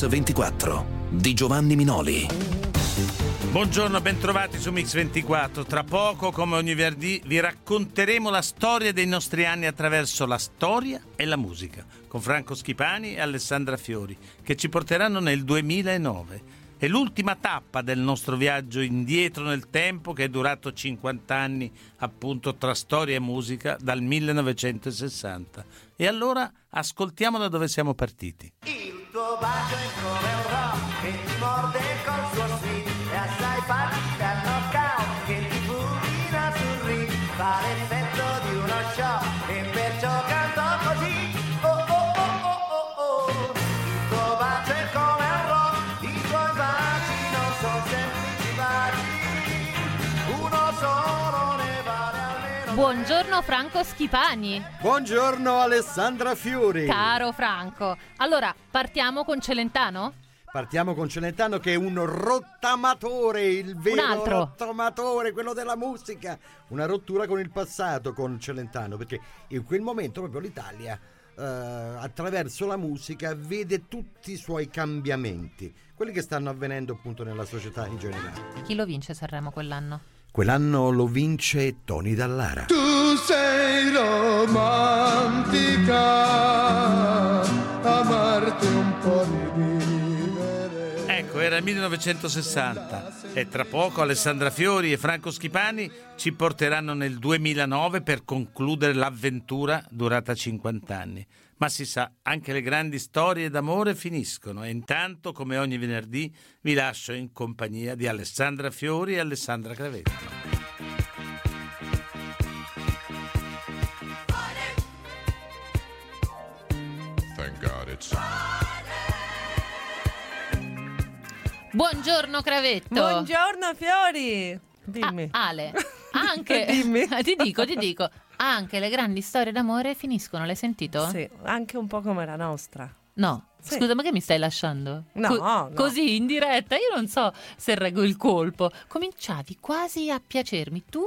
Mix 24 di Giovanni Minoli. Buongiorno, bentrovati su Mix 24. Tra poco, come ogni venerdì, vi racconteremo la storia dei nostri anni attraverso la storia e la musica, con Franco Schipani e Alessandra Fiori, che ci porteranno nel 2009. È l'ultima tappa del nostro viaggio indietro nel tempo che è durato 50 anni, appunto, tra storia e musica dal 1960. E allora ascoltiamo da dove siamo partiti. Il tuo bacio è come un rock che ti morde col suo Buongiorno Franco Schipani. Buongiorno Alessandra Fiori. Caro Franco. Allora, partiamo con Celentano? Partiamo con Celentano che è un rottamatore, il vero rottamatore, quello della musica. Una rottura con il passato con Celentano, perché in quel momento proprio l'Italia eh, attraverso la musica vede tutti i suoi cambiamenti, quelli che stanno avvenendo appunto nella società in generale. Chi lo vince Sanremo quell'anno? Quell'anno lo vince Tony Dallara. Tu sei romantica, amarti un po' di vivere. Ecco, era il 1960 e tra poco Alessandra Fiori e Franco Schipani ci porteranno nel 2009 per concludere l'avventura durata 50 anni. Ma si sa, anche le grandi storie d'amore finiscono e intanto, come ogni venerdì, vi lascio in compagnia di Alessandra Fiori e Alessandra Cravetti. Buongiorno Cravetto. Buongiorno Fiori. Dimmi. Ah, Ale, anche Dimmi. ti dico, ti dico, anche le grandi storie d'amore finiscono, l'hai sentito? Sì, anche un po' come la nostra. No. Sì. Scusa, ma che mi stai lasciando? No, no. Così in diretta, io non so se reggo il colpo. Cominciavi quasi a piacermi tu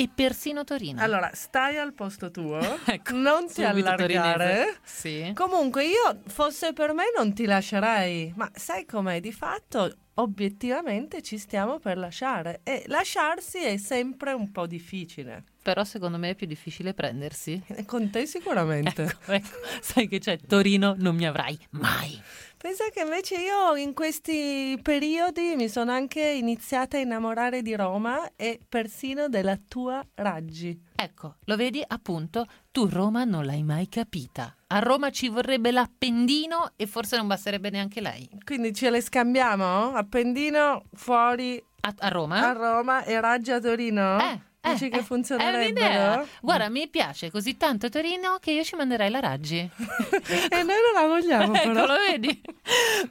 e persino Torino. Allora, stai al posto tuo, Ecco, non ti allargare. Sì. Comunque io, fosse per me, non ti lascerei. Ma sai com'è? Di fatto, obiettivamente, ci stiamo per lasciare. E lasciarsi è sempre un po' difficile. Però secondo me è più difficile prendersi. E Con te sicuramente. Ecco, ecco, sai che c'è Torino non mi avrai mai. Pensa che invece io in questi periodi mi sono anche iniziata a innamorare di Roma e persino della tua Raggi. Ecco, lo vedi appunto, tu Roma non l'hai mai capita. A Roma ci vorrebbe l'appendino e forse non basterebbe neanche lei. Quindi ce le scambiamo? Appendino fuori A, a Roma? a Roma e Raggi a Torino? Eh, Dici eh, che eh, funzionerebbero? Guarda, mi piace così tanto Torino che io ci manderei la Raggi. e noi non la vogliamo ecco, però. lo vedi?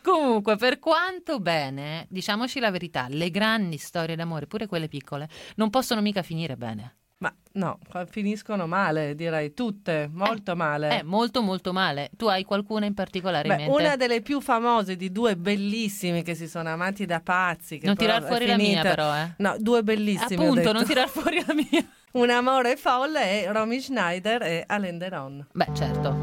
Comunque, per quanto bene, diciamoci la verità, le grandi storie d'amore, pure quelle piccole, non possono mica finire bene. Ma no, finiscono male, direi tutte, molto male. Eh, molto molto male. Tu hai qualcuna in particolare in Beh, mente? una delle più famose di due bellissimi che si sono amati da pazzi. Che Non tirar fuori la mia, però, eh. No, due bellissimi. Appunto, non tirar fuori la mia. Un amore folle è Romy Schneider e Alain Delon. Beh, certo.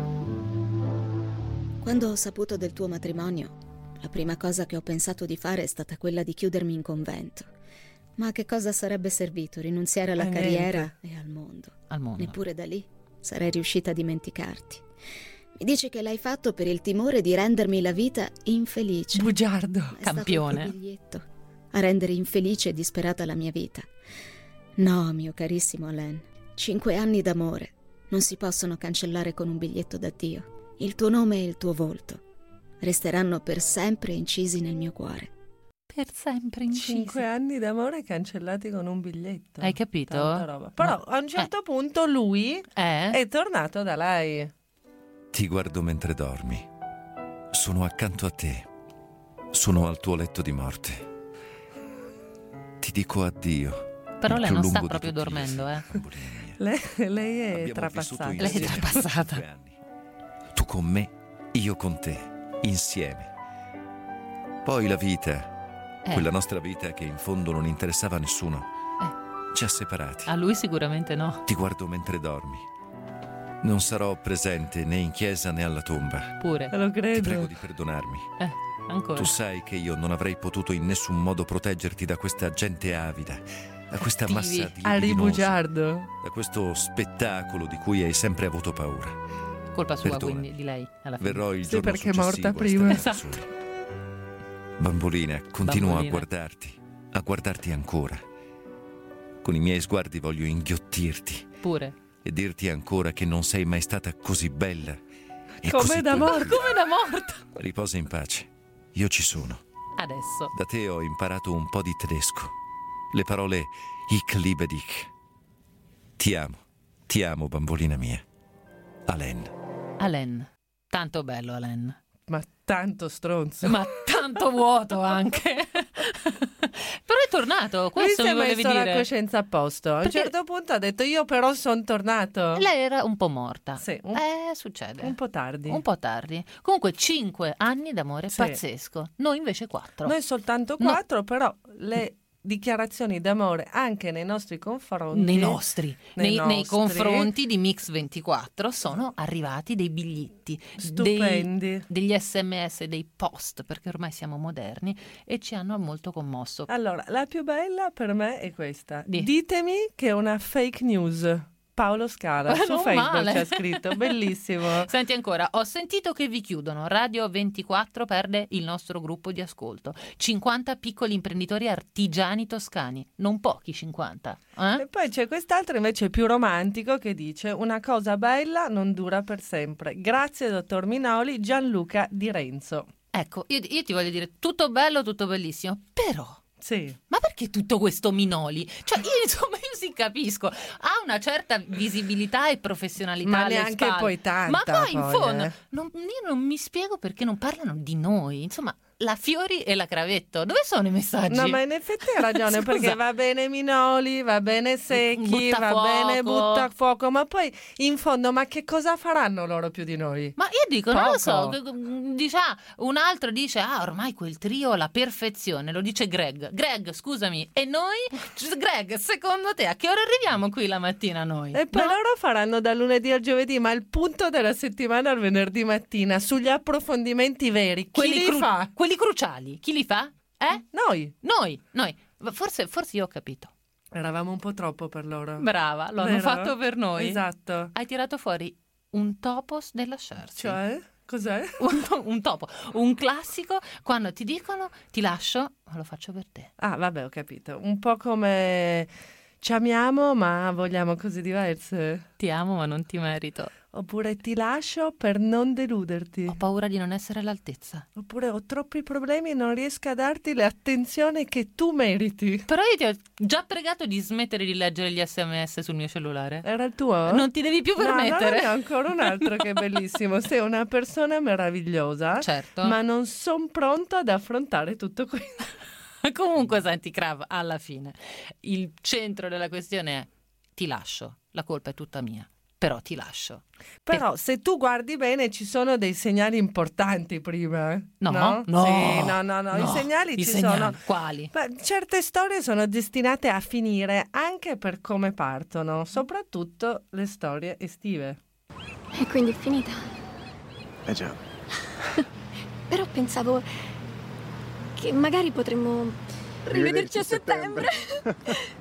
Quando ho saputo del tuo matrimonio, la prima cosa che ho pensato di fare è stata quella di chiudermi in convento. Ma a che cosa sarebbe servito rinunziare alla niente. carriera e al mondo? Al mondo. Neppure da lì sarei riuscita a dimenticarti. Mi dici che l'hai fatto per il timore di rendermi la vita infelice. Bugiardo. È stato campione. biglietto a rendere infelice e disperata la mia vita. No, mio carissimo Alain, cinque anni d'amore non si possono cancellare con un biglietto d'addio. Il tuo nome e il tuo volto resteranno per sempre incisi nel mio cuore. Per sempre incisi. Cinque anni d'amore cancellati con un biglietto. Hai capito? Tanta roba. Però Ma- a un certo punto lui Eh? è tornato da lei. Ti guardo mentre dormi. Sono accanto a te. Sono al tuo letto di morte. Ti dico addio. Però lei non sta proprio dormendo, eh. Lei, lei è Abbiamo trapassata. Lei è trapassata. Tu con me, io con te, insieme. Poi la vita, Eh. quella nostra vita che in fondo non interessava a nessuno, Eh. ci ha separati. A lui sicuramente no. Ti guardo mentre dormi. Non sarò presente né in chiesa né alla tomba. Pure. Lo Ti prego credo. di perdonarmi. Eh. Ancora. Tu sai che io non avrei potuto in nessun modo proteggerti da questa gente avida, da questa Cattivi. massa di Al ribugiardo. da questo spettacolo di cui hai sempre avuto paura. Colpa sua, Perdona. quindi, di lei. Alla fine. Verrò il Sì, giorno perché è morta prima. Esatto. solo. Bambolina, continuo Bambolina. a guardarti, a guardarti ancora. Con i miei sguardi voglio inghiottirti Pure. e dirti ancora che non sei mai stata così bella. E Come così da morto. Come da morta. Riposa in pace. Io ci sono. Adesso. Da te ho imparato un po' di tedesco. Le parole Ich liebe dich. Ti amo, ti amo, bambolina mia. Alen. Alen. Tanto bello, Alen. Ma tanto stronzo. Ma tanto vuoto anche. però è tornato, Lui questo si mi volevi messo la dire. coscienza a posto. A un certo punto ha detto io però sono tornato. Lei era un po' morta. Sì, un, Eh, succede. un po' tardi. Un po' tardi. Comunque, cinque anni d'amore Sì. pazzesco. Noi invece quattro. Noi soltanto No. quattro, però le dichiarazioni d'amore anche nei nostri confronti. Nei nostri, Nei nei, nei nostri. confronti di Mix 24 sono arrivati dei biglietti, dei, Stupendi. degli sms, dei post, perché ormai siamo moderni e ci hanno molto commosso. Allora, la più bella per me è questa. Di. Ditemi che è una fake news. Paolo Scala Ma su Facebook male. c'è scritto, bellissimo. Senti ancora, ho sentito che vi chiudono. Radio 24 perde il nostro gruppo di ascolto. 50 piccoli imprenditori artigiani toscani. Non pochi 50. eh? E poi c'è quest'altro invece più romantico che dice una cosa bella non dura per sempre. Grazie dottor Minoli, Gianluca Di Renzo. Ecco, io, io ti voglio dire, tutto bello, tutto bellissimo, però... Sì. Ma perché tutto questo Minoli? Cioè, io insomma, io sì capisco, ha una certa visibilità e professionalità Ma neanche spalle. poi tanta, Ma poi in poi, fondo, eh. non- io non mi spiego perché non parlano di noi. Insomma, la Fiori e la Cravetto, dove sono i messaggi? No, ma in effetti hai ragione, perché va bene Minoli, va bene Secchi, va Buttafuoco. bene Buttafuoco, ma poi in fondo, ma che cosa faranno loro più di noi? Ma io dico, non lo so, Poco. mm, dice, ah, un altro dice, ah, ormai quel trio la perfezione, lo dice Greg. Greg, scusami, e noi? Greg, secondo te a che ora arriviamo qui la mattina noi? E poi No? loro faranno dal lunedì al giovedì, ma il punto della settimana al venerdì mattina, sugli approfondimenti veri. Quelli, li cru- fa? Quelli cruciali, chi li fa? Eh? Noi. Noi, noi. Forse, forse io ho capito. Eravamo un po' troppo per loro. Brava, lo hanno Vero? fatto per noi. Esatto. Hai tirato fuori un topos da lasciarsi. Cioè, cos'è? Un, un topo, un classico quando ti dicono ti lascio, ma lo faccio per te. Ah, vabbè, ho capito. Un po' come ci amiamo, ma vogliamo cose diverse. Ti amo ma non ti merito. Oppure ti lascio per non deluderti. Ho paura di non essere all'altezza. Oppure ho troppi problemi e non riesco a darti l'attenzione che tu meriti. Però io ti ho già pregato di smettere di leggere gli sms sul mio cellulare. Era il tuo? Non ti devi più No, permettere. no, ne ho ancora un altro che è bellissimo. Sei una persona meravigliosa, Certo. ma non sono pronto ad affrontare tutto questo. Comunque, senti, Krav, alla fine il centro della questione è ti lascio, la colpa è tutta mia, però ti lascio. Però se tu guardi bene ci sono dei segnali importanti prima. eh? No, no, no, Sì, no, no, no, i segnali I ci segnali, sono. Quali? Beh, certe storie sono destinate a finire anche per come partono, soprattutto le storie estive. E quindi è finita. Eh già. Però pensavo che magari potremmo rivederci a settembre.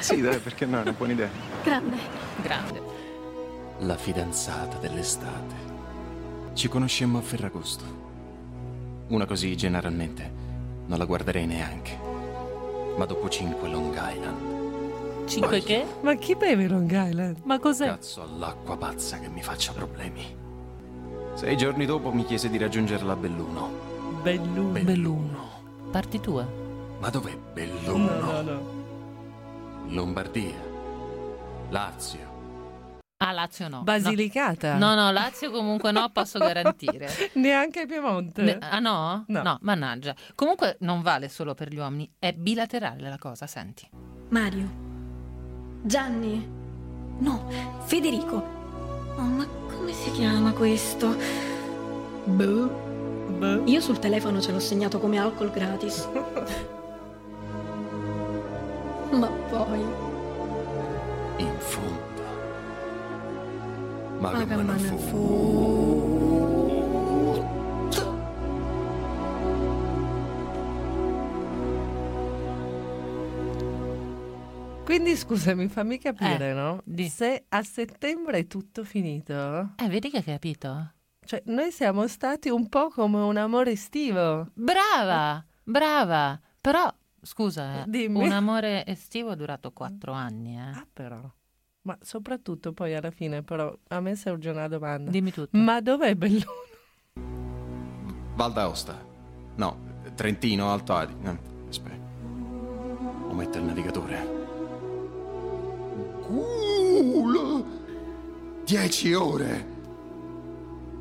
Sì, dai, perché no, è una buona idea. Grande. Grande. La fidanzata dell'estate. Ci conoscemmo a Ferragosto. Una così generalmente non la guarderei neanche. Ma dopo cinque Long Island, Cinque Poi- che? Ma chi beve Long Island? Ma cos'è? cazzo all'acqua pazza che mi faccia problemi. Sei giorni dopo mi chiese di raggiungerla a Belluno. Belluno. Belluno. Parti tua. Ma dov'è Belluno? No, no, no. Lombardia. Lazio. Ah, Lazio no. Basilicata? No, no, Lazio comunque no, posso garantire. Neanche Piemonte. Ne- ah no? No. mannaggia. Comunque non vale solo per gli uomini, è bilaterale la cosa, senti. Mario. Gianni. No, Federico. Oh, ma come si chiama questo? Boh. Vabbè. Io sul telefono ce l'ho segnato come alcol gratis. Ma poi... In fondo. Ma non fu... Quindi scusami, fammi capire, eh, no? Di. Se a settembre è tutto finito. Eh, vedi che hai capito? Cioè noi siamo stati un po' come un amore estivo. Brava, brava. Però, scusa, eh, Dimmi. un amore estivo è durato quattro anni, eh. Ah, però. Ma soprattutto poi alla fine, però, a me sorge una domanda. Dimmi tutto. Ma dov'è Belluno? Val d'Aosta. No, Trentino, Alto Adige. No, aspetta. Omette il navigatore. Culo! Dieci ore!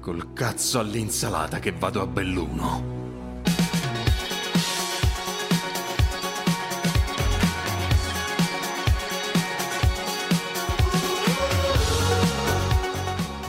Col cazzo all'insalata che vado a Belluno.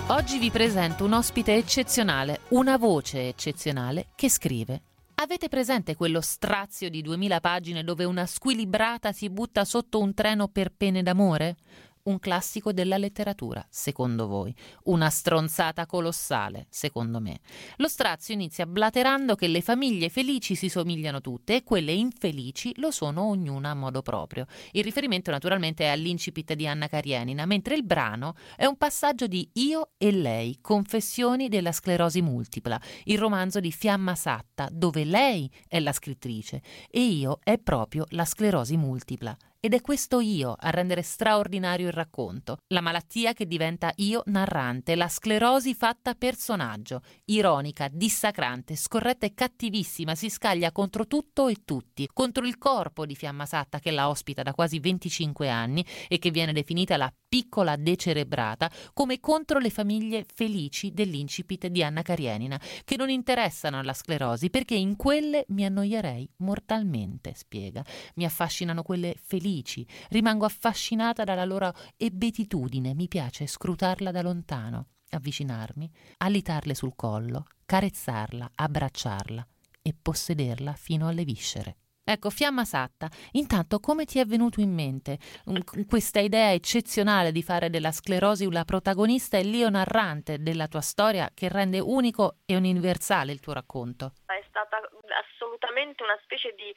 Oggi vi presento un ospite eccezionale, una voce eccezionale che scrive. Avete presente quello strazio di 2000 pagine dove una squilibrata si butta sotto un treno per pene d'amore? Un classico della letteratura, secondo voi. Una stronzata colossale, secondo me. Lo strazio inizia blaterando che le famiglie felici si somigliano tutte e quelle infelici lo sono ognuna a modo proprio. Il riferimento naturalmente è all'incipit di Anna Karenina, mentre il brano è un passaggio di Io e lei, Confessioni della sclerosi multipla, il romanzo di Fiamma Satta, dove lei è la scrittrice e io è proprio la sclerosi multipla. Ed è questo io a rendere straordinario il racconto, la malattia che diventa io narrante, la sclerosi fatta personaggio, ironica, dissacrante, scorretta e cattivissima, si scaglia contro tutto e tutti, contro il corpo di Fiamma Satta che la ospita da quasi 25 anni e che viene definita la piccola decerebrata, come contro le famiglie felici dell'incipit di Anna Karenina, che non interessano alla sclerosi perché in quelle mi annoierei mortalmente, spiega. Mi affascinano quelle felici, rimango affascinata dalla loro ebetitudine, mi piace scrutarla da lontano, avvicinarmi, alitarle sul collo, carezzarla, abbracciarla e possederla fino alle viscere. Ecco, Fiamma Satta, intanto come ti è venuto in mente mm, questa idea eccezionale di fare della sclerosi la protagonista e l'io narrante della tua storia che rende unico e universale il tuo racconto? È stata assolutamente una specie di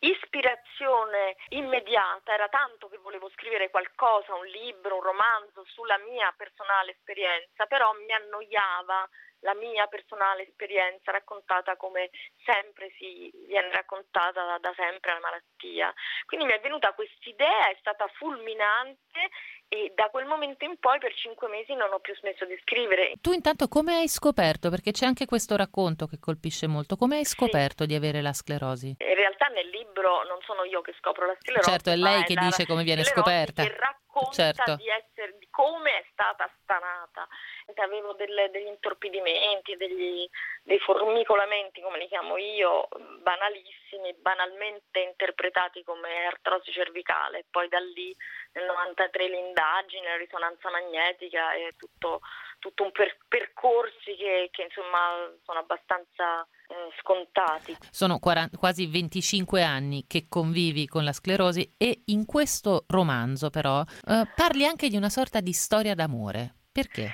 ispirazione immediata, era tanto che volevo scrivere qualcosa, un libro, un romanzo sulla mia personale esperienza, però mi annoiava la mia personale esperienza raccontata come sempre si viene raccontata da, da sempre la malattia. Quindi mi è venuta quest'idea, è stata fulminante e da quel momento in poi per cinque mesi non ho più smesso di scrivere. Tu intanto come hai scoperto, perché c'è anche questo racconto che colpisce molto, come hai scoperto di avere la sclerosi? In realtà nel libro non sono io che scopro la sclerosi, Certo, è lei che dice come viene scoperta. Che racconta Certo. di, essere, di come è stata stanata. Avevo delle- degli intorpidimenti, degli, dei formicolamenti, come li chiamo io, banalissimi, banalmente interpretati come artrosi cervicale. Poi da lì nel 93 l'indagine, la risonanza magnetica e tutto, tutto un per- percorsi che, che, insomma sono abbastanza eh, scontati. Sono 40 quasi 25 anni che convivi con la sclerosi e in questo romanzo però eh, parli anche di una sorta di storia d'amore. Perché?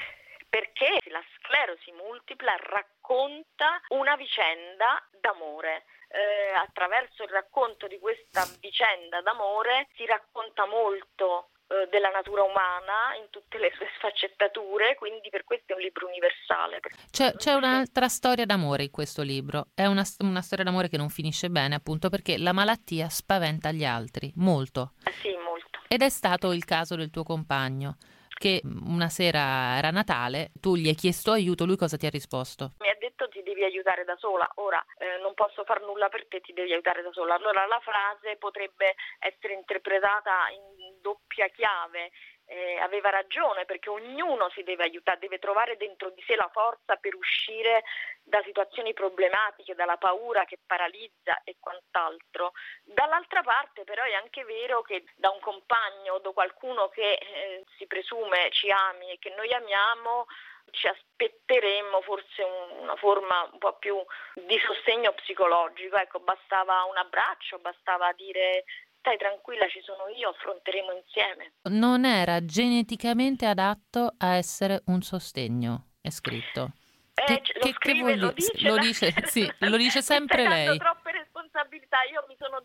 Multipla racconta una vicenda d'amore. Eh, attraverso il racconto di questa vicenda d'amore si racconta molto eh, della natura umana in tutte le sue sfaccettature, quindi per questo è un libro universale. C'è, c'è un'altra storia d'amore in questo libro, è una, una storia d'amore che non finisce bene appunto perché la malattia spaventa gli altri, molto. Eh sì, molto. Ed è stato il caso del tuo compagno, che una sera era Natale, tu gli hai chiesto aiuto, lui cosa ti ha risposto? Mi ha detto ti devi aiutare da sola, ora eh, non posso far nulla per te, ti devi aiutare da sola. Allora la frase potrebbe essere interpretata in doppia chiave. Eh, aveva ragione perché ognuno si deve aiutare, deve trovare dentro di sé la forza per uscire da situazioni problematiche, dalla paura che paralizza e quant'altro. Dall'altra parte però è anche vero che da un compagno o da qualcuno che eh, si presume ci ami e che noi amiamo ci aspetteremmo forse un, una forma un po' più di sostegno psicologico, ecco, bastava un abbraccio, bastava dire stai tranquilla, ci sono io, affronteremo insieme. Non era geneticamente adatto a essere un sostegno, è scritto. Eh, ce- lo scrive, lo dire? dice, Lo la- dice, sì, lo dice sempre lei. troppe responsabilità, io mi sono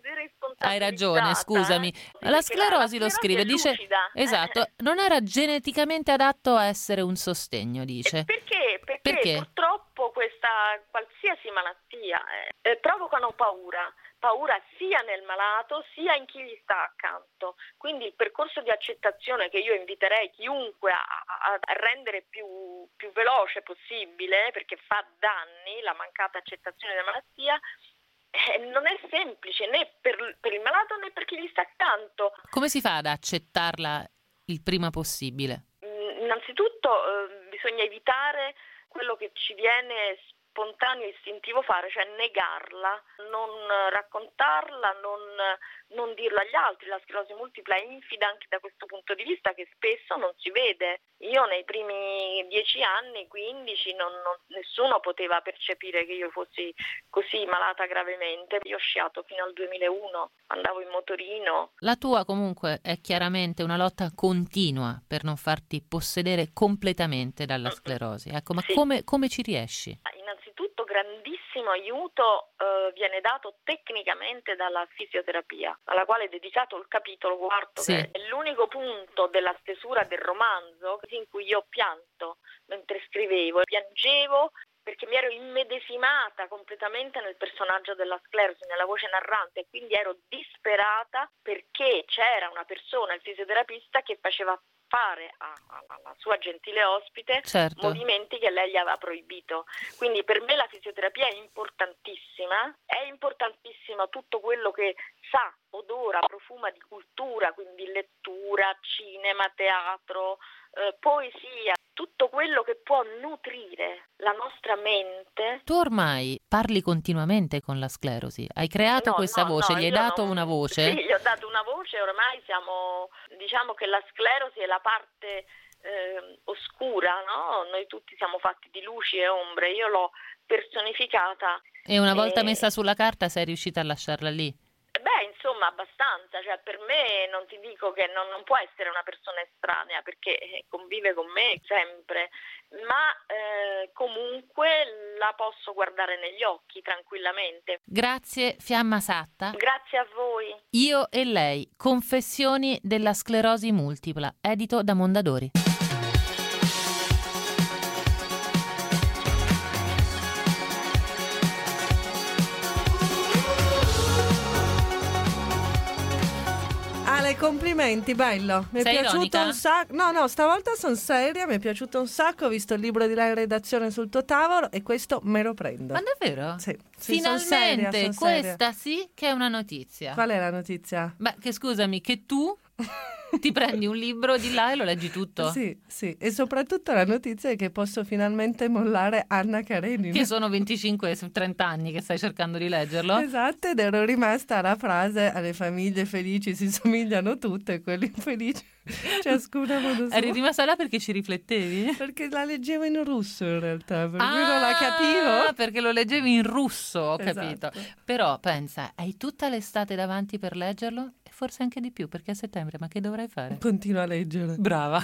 Hai ragione, scusami. La sclerosi lo scrive, dice Esatto, non era geneticamente adatto a essere un sostegno, dice. Perché? Perché, Perché? purtroppo questa qualsiasi malattia eh, eh, provocano paura, paura sia nel malato sia in chi gli sta accanto. Quindi il percorso di accettazione che io inviterei chiunque a, a- rendere più, più veloce possibile, perché fa danni la mancata accettazione della malattia, eh, non è semplice né per, per il malato né per chi gli sta accanto. Come si fa ad accettarla il prima possibile? Mm, Innanzitutto eh, bisogna evitare quello che ci viene spontaneo e istintivo fare, cioè negarla, non raccontarla, non, non dirlo agli altri. La sclerosi multipla è infida anche da questo punto di vista che spesso non si vede. Io nei primi 10 anni, 15, non- non- nessuno poteva percepire che io fossi così malata gravemente. Io ho sciato fino al 2001, andavo in motorino, La tua comunque è chiaramente una lotta continua per non farti possedere completamente dalla sclerosi. Ecco, ma come, come ci riesci? Grandissimo aiuto eh, viene dato tecnicamente dalla fisioterapia, alla quale è dedicato il capitolo quarto, Sì. che è l'unico punto della stesura del romanzo in cui io ho pianto mentre scrivevo, piangevo perché mi ero immedesimata completamente nel personaggio della sclerosi, nella voce narrante, e quindi ero disperata perché c'era una persona, il fisioterapista, che faceva fare alla sua gentile ospite Certo. movimenti che lei gli aveva proibito. Quindi per me la fisioterapia è importantissima, è importantissima tutto quello che sa, odora, profuma di cultura, quindi lettura, cinema, teatro, eh, poesia, tutto quello che può nutrire la nostra mente. Tu ormai parli continuamente con la sclerosi. Hai creato No, questa no, voce, no, gli hai dato non- una voce? Sì, gli ho dato una voce, ormai siamo, diciamo che la sclerosi è la parte eh, oscura, no? Noi tutti siamo fatti di luci e ombre, io l'ho personificata. E una volta eh, messa sulla carta sei riuscita a lasciarla lì? Beh, insomma, abbastanza, cioè per me non ti dico che non, non può essere una persona estranea perché eh, convive con me sempre, ma eh, comunque la posso guardare negli occhi tranquillamente. Grazie Fiamma Satta. Grazie a voi. Io e lei, Confessioni della sclerosi multipla, edito da Mondadori. Ale, complimenti, bello. Mi è Sei piaciuto ironica? un sacco. No, no, stavolta sono seria, mi è piaciuto un sacco. Ho visto il libro di la redazione sul tuo tavolo e questo me lo prendo. Ma davvero? Sì. sì, son seria, Finalmente, son seria. questa sì che è una notizia. Qual è la notizia? Beh, che scusami, che tu ti prendi un libro di là e lo leggi tutto. Sì, sì, e soprattutto la notizia è che posso finalmente mollare Anna Karenina. Che sono 25 su 30 anni che stai cercando di leggerlo. Esatto, ed ero rimasta alla frase alle famiglie felici si somigliano tutte, e quelli infelici ciascuna modo suo. Eri rimasta là perché ci riflettevi? Perché la leggevo in russo in realtà, per cui Ah, non la capivo. perché lo leggevi in russo, ho Esatto. capito. Però pensa, hai tutta l'estate davanti per leggerlo forse anche di più perché è settembre, ma che dovrai fare? Continua a leggere. Brava.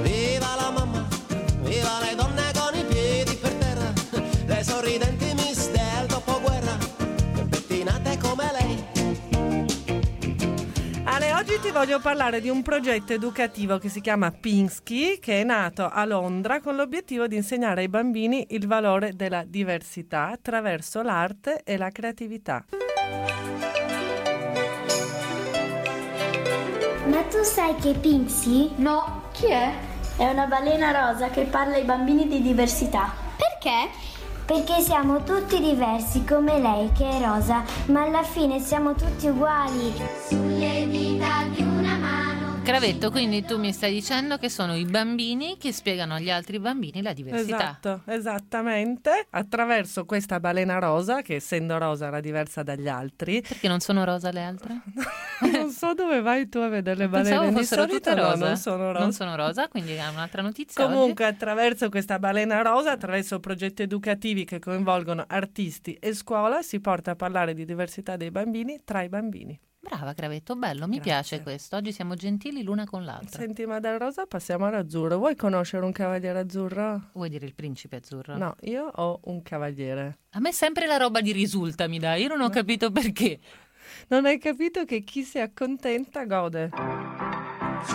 Viva la mamma, viva le donne con i piedi per terra, le sorridenti miss del dopoguerra, pettinate come lei. Ale, oggi ti voglio parlare di un progetto educativo che si chiama Pinsky, che è nato a Londra con l'obiettivo di insegnare ai bambini il valore della diversità attraverso l'arte e la creatività. Ma tu sai che Pinksy? No, chi è? È una balena rosa che parla ai bambini di diversità. Perché? Perché siamo tutti diversi come lei che è rosa, ma alla fine siamo tutti uguali. Sulle dita di mano. Cravetto, quindi tu mi stai dicendo che sono i bambini che spiegano agli altri bambini la diversità. Esatto, esattamente, attraverso questa balena rosa, che essendo rosa era diversa dagli altri. Perché non sono rosa le altre? non so dove vai tu a vedere le balene Pensavo di fossero solito, tutte no, rosa. non sono rosa. Non sono rosa, quindi è un'altra notizia Comunque, attraverso questa balena rosa, attraverso progetti educativi che coinvolgono artisti e scuola, si porta a parlare di diversità dei bambini tra i bambini. Brava Cravetto, bello, mi piace questo. Oggi siamo gentili l'una con l'altra. Senti, ma dal rosa passiamo all'azzurro. Vuoi conoscere un cavaliere azzurro? Vuoi dire il principe azzurro? No, io ho un cavaliere. A me sempre la roba di risulta mi dai, io non ho capito perché. Non hai capito che chi si accontenta gode.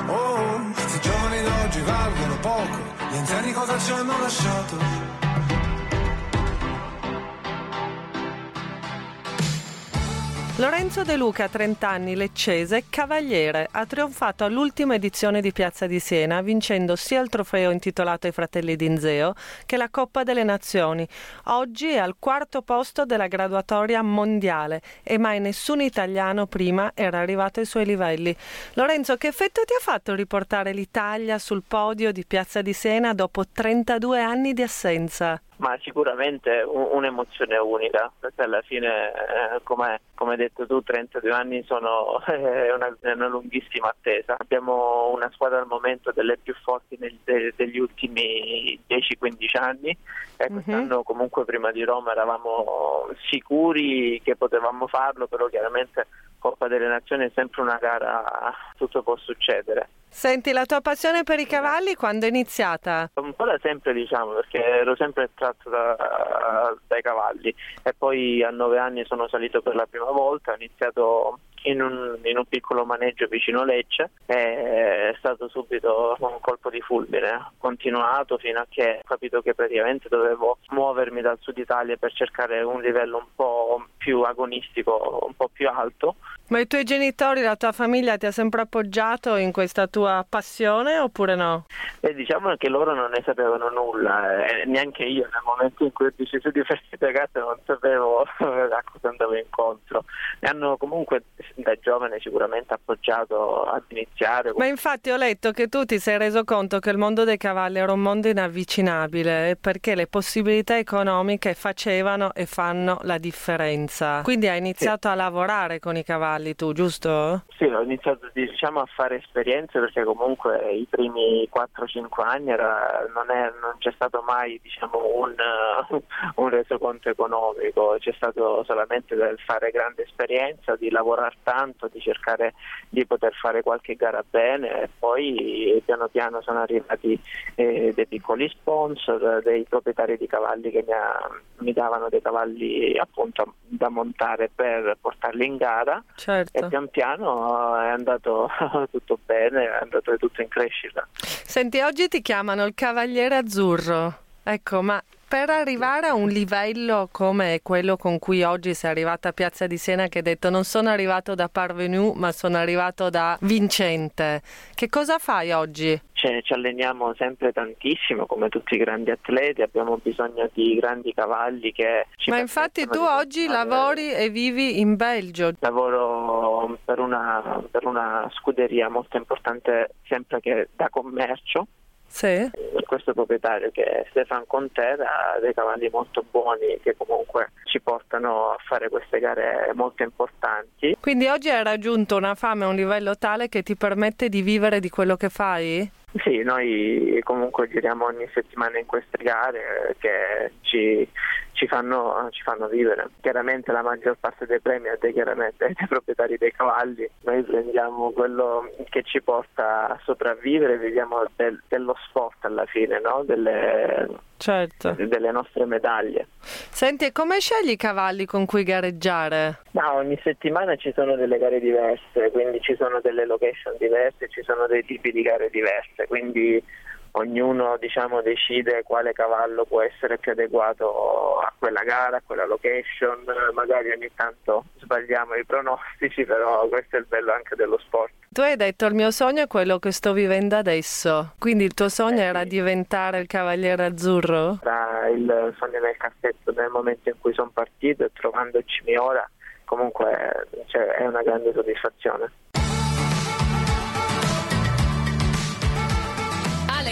Oh, se i giovani d'oggi valgono poco, gli anziani cosa ci hanno lasciato? Lorenzo De Luca, 30 anni, leccese, cavaliere, ha trionfato all'ultima edizione di Piazza di Siena, vincendo sia il trofeo intitolato ai fratelli d'Inzeo che la Coppa delle Nazioni. Oggi è al quarto posto della graduatoria mondiale e mai nessun italiano prima era arrivato ai suoi livelli. Lorenzo, che effetto ti ha fatto riportare l'Italia sul podio di Piazza di Siena dopo 32 anni di assenza? Ma sicuramente un, un'emozione unica, perché alla fine, eh, come, come, hai detto tu, 32 anni sono eh, una, una, lunghissima attesa. Abbiamo una squadra al momento delle più forti nel, de, degli ultimi 10-15 anni e quest'anno comunque prima di Roma eravamo sicuri che potevamo farlo, però chiaramente Coppa delle Nazioni è sempre una gara, tutto può succedere. Senti, la tua passione per i cavalli quando è iniziata? Un po' da sempre, diciamo, perché ero sempre tratto da, dai cavalli e poi a nove anni sono salito per la prima volta, ho iniziato in un, in un, piccolo maneggio vicino Lecce e è stato subito un colpo di fulmine. Ho continuato fino a che ho capito che praticamente dovevo muovermi dal sud Italia per cercare un livello un po' più agonistico, un po' più alto. Ma i tuoi genitori, la tua famiglia ti ha sempre appoggiato in questa tua passione oppure no? E diciamo che loro non ne sapevano nulla, eh, neanche io nel momento in cui ho deciso di farsi ragazza non sapevo a cosa andavo incontro. Mi hanno comunque da giovane sicuramente appoggiato ad iniziare. Ma infatti ho letto che tu ti sei reso conto che il mondo dei cavalli era un mondo inavvicinabile perché le possibilità economiche facevano e fanno la differenza. Quindi hai iniziato sì. a lavorare con i cavalli tu, giusto? Sì, ho iniziato diciamo, a fare esperienze perché comunque i primi 4-5 anni era, non, è, non, c'è stato mai diciamo, un, un resoconto economico, c'è stato solamente del fare grande esperienza, di lavorare tanto, di cercare di poter fare qualche gara bene e poi piano piano sono arrivati eh, dei piccoli sponsor, dei proprietari di cavalli che mi, ha, mi, davano dei cavalli appunto da montare per portarli in gara certo. e pian piano è andato tutto bene, è andato tutto in crescita. Senti, oggi ti chiamano il Cavaliere Azzurro. Ecco, ma per arrivare a un livello come quello con cui oggi sei arrivata a Piazza di Siena, che hai detto non sono arrivato da parvenu, ma sono arrivato da vincente, che cosa fai oggi? Cioè, ci alleniamo sempre tantissimo come tutti i grandi atleti, abbiamo bisogno di grandi cavalli che ci Ma infatti tu oggi lavori e vivi in Belgio. Lavoro per una, per una scuderia molto importante sempre che da commercio sì. Questo proprietario che è Stefan Conter ha dei cavalli molto buoni che comunque ci portano a fare queste gare molto importanti. Quindi oggi hai raggiunto una fame a un livello tale che ti permette di vivere di quello che fai? Sì, noi comunque giriamo ogni settimana in queste gare che ci, ci, fanno, ci fanno, vivere. Chiaramente la maggior parte dei premi è dei, dei proprietari dei cavalli, noi prendiamo quello che ci porta a sopravvivere, viviamo del, dello sport alla fine, no? delle, certo. delle nostre medaglie. Senti, e come scegli i cavalli con cui gareggiare? No, ogni settimana ci sono delle gare diverse, quindi ci sono delle location diverse, ci sono dei tipi di gare diverse, quindi ognuno diciamo, decide quale cavallo può essere più adeguato a quella gara, a quella location, magari ogni tanto sbagliamo i pronostici, però questo è il bello anche dello sport. Tu hai detto il mio sogno è quello che sto vivendo adesso, quindi il tuo sogno eh, era sì. diventare il cavaliere azzurro? Era il sogno nel cassetto nel momento in cui sono partito e trovandoci ora comunque cioè, è una grande soddisfazione.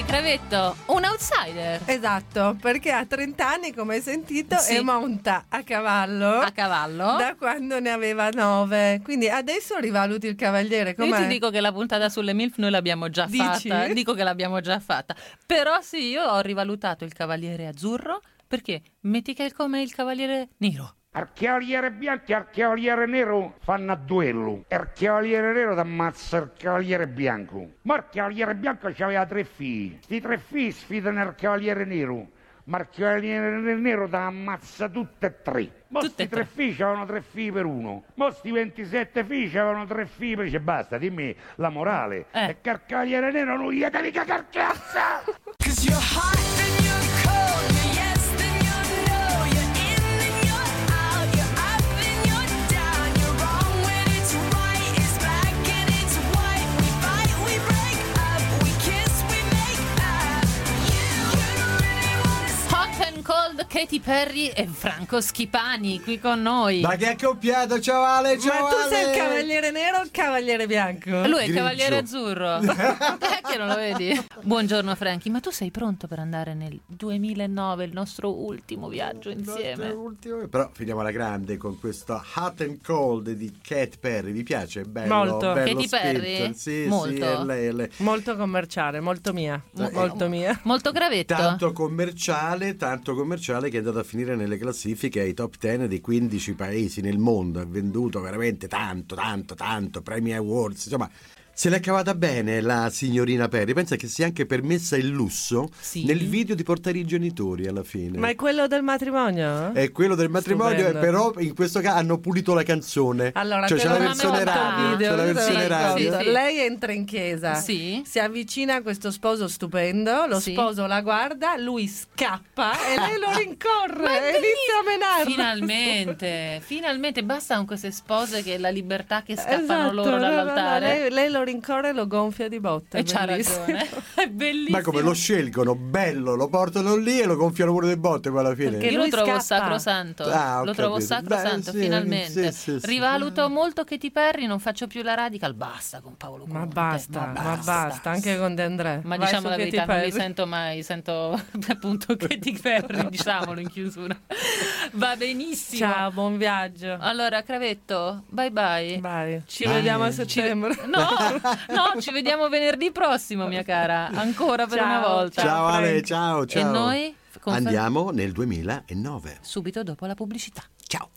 Crevetto, un outsider. Esatto, perché a 30 anni, come hai sentito, sì. e monta a cavallo. A cavallo. Da quando ne aveva 9. Quindi adesso rivaluti il cavaliere. Com'è? Io ti dico che la puntata sulle MILF noi l'abbiamo già Dici? fatta. Dico che l'abbiamo già fatta. Però sì, io ho rivalutato il cavaliere azzurro perché metti che è come il cavaliere nero. Archialiere bianco e archialiere nero fanno a duello. Il cavaliere nero ti ammazza il cavaliere bianco. Ma il cavaliere bianco aveva tre figli. Sti tre figli sfidano il cavaliere nero. Marchioniere Nero ti ammazza tutte e tre. E sti tre figli avevano tre figli per uno. Mo sti 27 figli avevano tre figli per... Dice basta, dimmi la morale. Eh. E Carcaliere Nero non gli dà mica carcazza! Katy Perry e Franco Schipani qui con noi. Ma che accoppiato, ciao Ale, ciao Ma tu Ale. sei il cavaliere nero o il cavaliere bianco? Lui è il cavaliere azzurro. Perché non lo vedi? Buongiorno Franchi, ma tu sei pronto per andare nel 2009, il nostro ultimo viaggio insieme? Ultimo- Però finiamo alla grande con questo Hot and Cold di Cat Perry. Vi piace? Bello, Molto. bello Katy. Perry? Sì, Molto. sì, è lei, è lei. Molto commerciale, molto mia. Eh, molto mia. Molto gravetto. Tanto commerciale, tanto commerciale che è andato a finire nelle classifiche ai top 10 dei 15 paesi nel mondo. Ha venduto veramente tanto, tanto, tanto. Premi Awards, insomma. Se l'è cavata bene la signorina Perry. Pensa che si è anche permessa il lusso nel video di portare i genitori alla fine. Ma è quello del matrimonio? È quello del matrimonio, Stupendo. però in questo caso hanno pulito la canzone. Allora, cioè c'è la versione radio. video, c'è la versione radio. Lei entra in chiesa, si avvicina a questo sposo stupendo, lo Sì. sposo la guarda, lui scappa e lei lo rincorre e inizia a menarlo. Finalmente, finalmente basta con queste spose che la libertà che scappano Esatto, loro no, no, no, dall'altare. lei, lei lo rincorre e lo gonfia di botte. E c'ha ragione. È bellissimo. Ma come lo scelgono, bello, lo portano lì e lo gonfiano pure le botte poi alla fine. Io lo trovo sacrosanto. Ah, lo trovo capito. sacrosanto, Beh, sì, finalmente. sì, sì, sì. Rivaluto molto Katy Perry, non faccio più la radical, basta con Paolo Conte. Ma basta, ma basta, anche con De André. Ma Vai diciamo la Katy verità, non li sento mai, sento appunto Katy Perry, diciamolo in chiusura. Va benissimo. Ciao, buon viaggio. Allora, Cravetto, bye bye. Bye. Ci Bye. vediamo a Ci- settembre. No, no, ci vediamo venerdì prossimo, mia cara. Ancora per Ciao, una volta. Ciao Ale, ciao, ciao. E noi? Confer- Andiamo nel 2009. Subito dopo la pubblicità. Ciao.